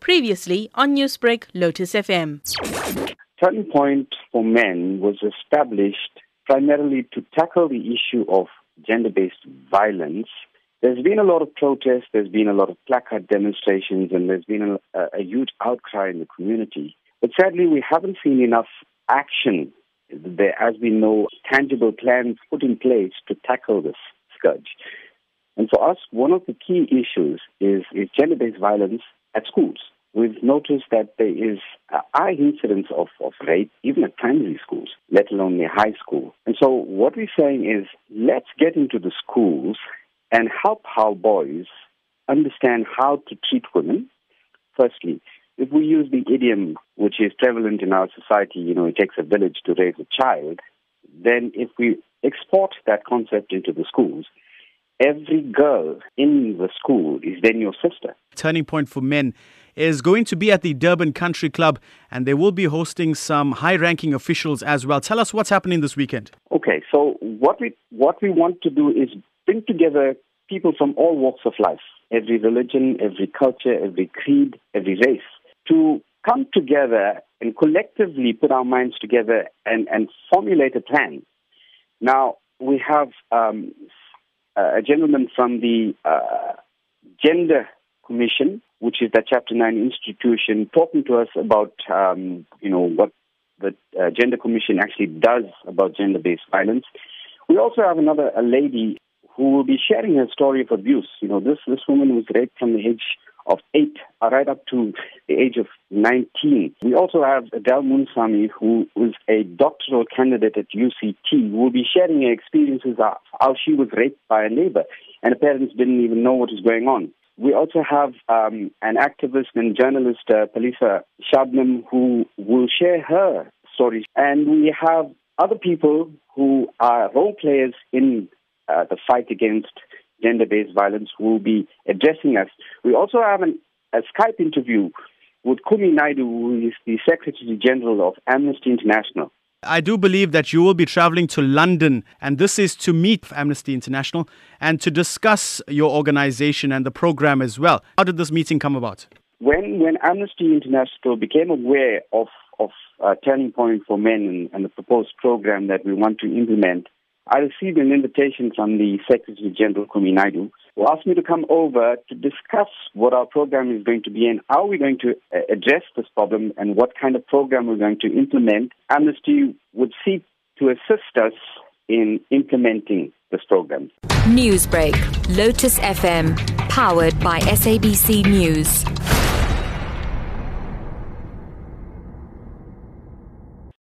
Previously on Newsbreak, Lotus FM. Turning Point for Men was established primarily to tackle the issue of gender based violence. There's been a lot of protests, there's been a lot of placard demonstrations, and there's been a, a huge outcry in the community. But sadly, we haven't seen enough action. There has been no tangible plans put in place to tackle this scourge. And for us, one of the key issues is, is gender based violence at schools. We've noticed that there is a high incidence of, of rape, even at primary schools, let alone the high school. And so what we're saying is let's get into the schools and help our boys understand how to treat women. Firstly, if we use the idiom which is prevalent in our society, you know, it takes a village to raise a child, then if we export that concept into the schools, every girl in the school is then your sister. Turning Point for Men is going to be at the Durban Country Club and they will be hosting some high ranking officials as well. Tell us what's happening this weekend. Okay, so what we what we want to do is bring together people from all walks of life, every religion, every culture, every creed, every race, to come together and collectively put our minds together and, and formulate a plan. Now, we have um, a gentleman from the uh, Gender Commission, which is the Chapter 9 institution, talking to us about, um, you know, what the uh, Gender Commission actually does about gender-based violence. We also have another a lady who will be sharing her story of abuse. You know, this, this woman was raped from the age of eight uh, right up to the age of 19. We also have Adele Munsami, who is a doctoral candidate at UCT, who will be sharing her experiences of how she was raped by a neighbor, and her parents didn't even know what was going on. We also have um, an activist and journalist, uh, Palisa Shabnam, who will share her stories. And we have other people who are role players in uh, the fight against gender-based violence who will be addressing us. We also have an, a Skype interview with Kumi Naidoo, who is the Secretary General of Amnesty International. I do believe that you will be traveling to London, and this is to meet Amnesty International and to discuss your organization and the program as well. How did this meeting come about? When, when Amnesty International became aware of, of uh, Turning Point for Men and, and the proposed program that we want to implement, I received an invitation from the Secretary General Kumi Naidoo, who asked me to come over to discuss what our program is going to be and how we're going to uh, address this problem and what kind of program we're going to implement. Amnesty would seek to assist us in implementing this program. Newsbreak, Lotus FM, powered by SABC News.